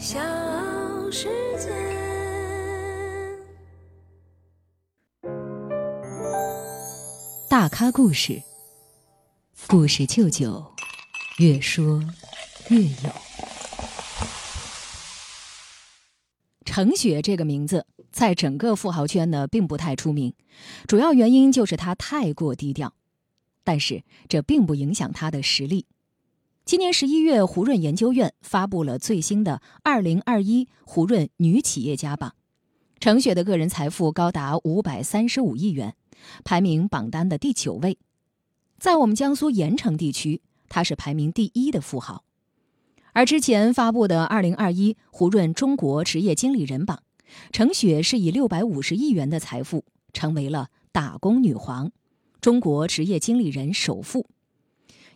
小世界。大咖故事，故事舅舅，越说越有。程雪这个名字在整个富豪圈呢，并不太出名，主要原因就是她太过低调。但是这并不影响她的实力。今年十一月，胡润研究院发布了最新的《二零二一胡润女企业家榜》，程雪的个人财富高达五百三十五亿元，排名榜单的第九位。在我们江苏盐城地区，她是排名第一的富豪。而之前发布的《二零二一胡润中国职业经理人榜》，程雪是以六百五十亿元的财富，成为了打工女皇，中国职业经理人首富。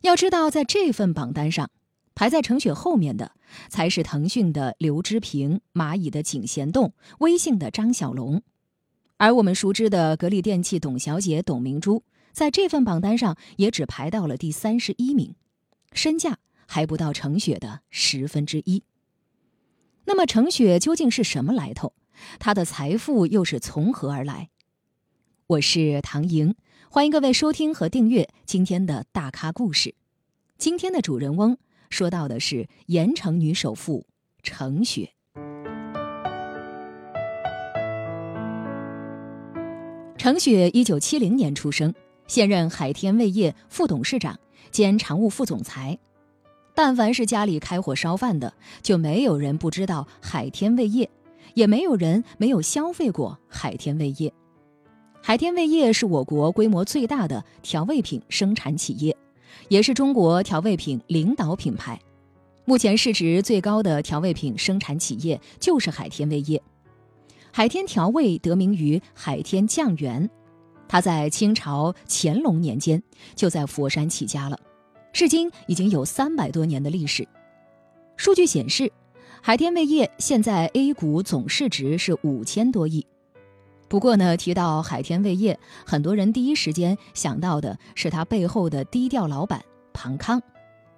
要知道，在这份榜单上，排在程雪后面的才是腾讯的刘之平、蚂蚁的井贤栋、微信的张小龙，而我们熟知的格力电器董小姐董明珠，在这份榜单上也只排到了第三十一名，身价还不到程雪的十分之一。那么，程雪究竟是什么来头？她的财富又是从何而来？我是唐莹。欢迎各位收听和订阅今天的大咖故事。今天的主人翁说到的是盐城女首富程雪。程雪一九七零年出生，现任海天味业副董事长兼常务副总裁。但凡是家里开火烧饭的，就没有人不知道海天味业，也没有人没有消费过海天味业。海天味业是我国规模最大的调味品生产企业，也是中国调味品领导品牌。目前市值最高的调味品生产企业就是海天味业。海天调味得名于海天酱园，它在清朝乾隆年间就在佛山起家了，至今已经有三百多年的历史。数据显示，海天味业现在 A 股总市值是五千多亿。不过呢，提到海天味业，很多人第一时间想到的是他背后的低调老板庞康。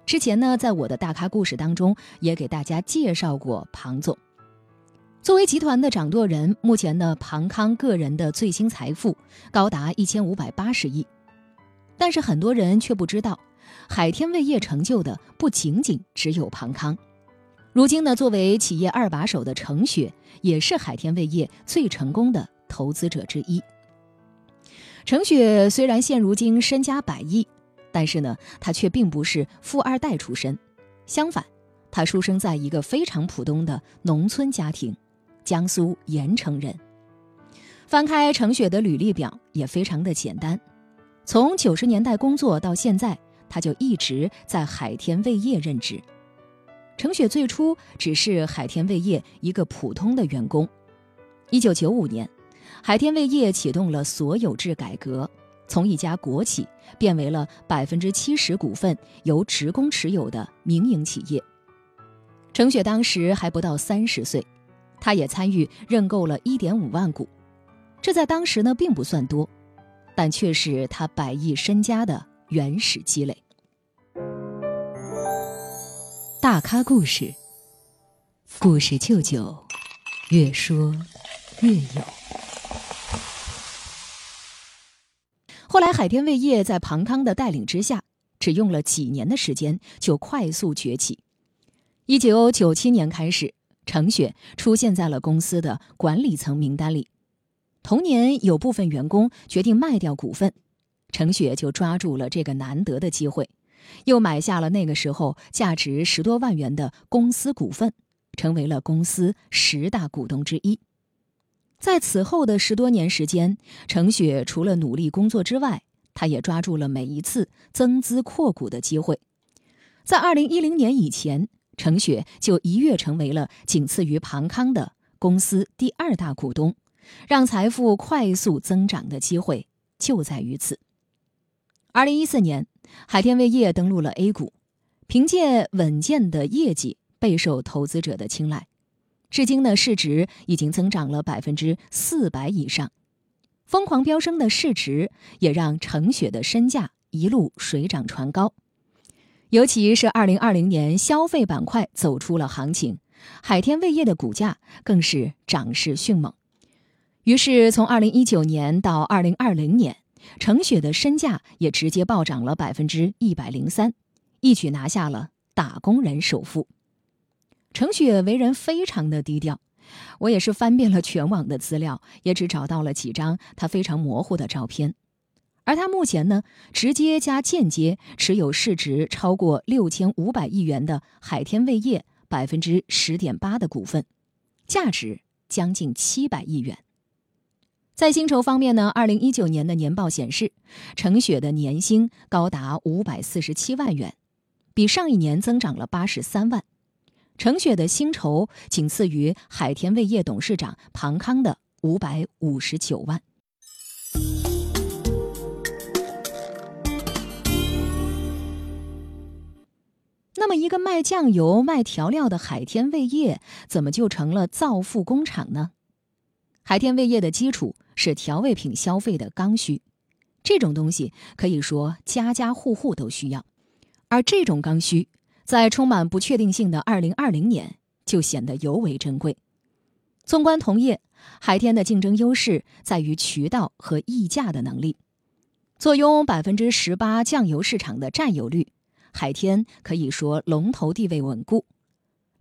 之前呢，在我的大咖故事当中也给大家介绍过庞总。作为集团的掌舵人，目前呢，庞康个人的最新财富高达一千五百八十亿。但是很多人却不知道，海天味业成就的不仅仅只有庞康。如今呢，作为企业二把手的程雪，也是海天味业最成功的。投资者之一，程雪虽然现如今身家百亿，但是呢，她却并不是富二代出身。相反，她出生在一个非常普通的农村家庭，江苏盐城人。翻开程雪的履历表，也非常的简单。从九十年代工作到现在，她就一直在海天味业任职。程雪最初只是海天味业一个普通的员工。一九九五年。海天味业启动了所有制改革，从一家国企变为了百分之七十股份由职工持有的民营企业。程雪当时还不到三十岁，她也参与认购了一点五万股，这在当时呢并不算多，但却是她百亿身家的原始积累。大咖故事，故事舅舅，越说越有。后来，海天味业在庞康的带领之下，只用了几年的时间就快速崛起。一九九七年开始，程雪出现在了公司的管理层名单里。同年，有部分员工决定卖掉股份，程雪就抓住了这个难得的机会，又买下了那个时候价值十多万元的公司股份，成为了公司十大股东之一。在此后的十多年时间，程雪除了努力工作之外，她也抓住了每一次增资扩股的机会。在二零一零年以前，程雪就一跃成为了仅次于庞康的公司第二大股东，让财富快速增长的机会就在于此。二零一四年，海天味业登陆了 A 股，凭借稳健的业绩，备受投资者的青睐。至今呢，市值已经增长了百分之四百以上，疯狂飙升的市值也让程雪的身价一路水涨船高。尤其是二零二零年消费板块走出了行情，海天味业的股价更是涨势迅猛。于是，从二零一九年到二零二零年，程雪的身价也直接暴涨了百分之一百零三，一举拿下了打工人首富。程雪为人非常的低调，我也是翻遍了全网的资料，也只找到了几张她非常模糊的照片。而他目前呢，直接加间接持有市值超过六千五百亿元的海天味业百分之十点八的股份，价值将近七百亿元。在薪酬方面呢，二零一九年的年报显示，程雪的年薪高达五百四十七万元，比上一年增长了八十三万。程雪的薪酬仅次于海天味业董事长庞康的五百五十九万。那么，一个卖酱油、卖调料的海天味业，怎么就成了造富工厂呢？海天味业的基础是调味品消费的刚需，这种东西可以说家家户户都需要，而这种刚需，在充满不确定性的二零二零年就显得尤为珍贵。纵观同业，海天的竞争优势在于渠道和溢价的能力，坐拥百分之十八酱油市场的占有率。海天可以说龙头地位稳固。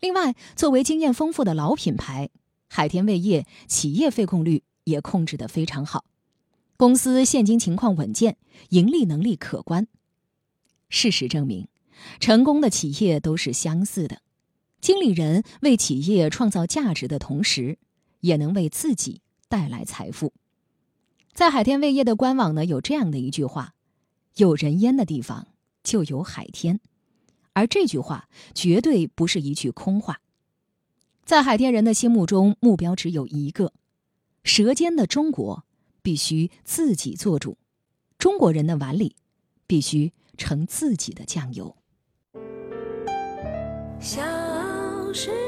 另外，作为经验丰富的老品牌，海天味业企业费控率也控制得非常好，公司现金情况稳健，盈利能力可观。事实证明，成功的企业都是相似的，经理人为企业创造价值的同时，也能为自己带来财富。在海天味业的官网呢，有这样的一句话：“有人烟的地方。”就有海天，而这句话绝对不是一句空话。在海天人的心目中，目标只有一个：舌尖的中国必须自己做主，中国人的碗里必须盛自己的酱油。小时。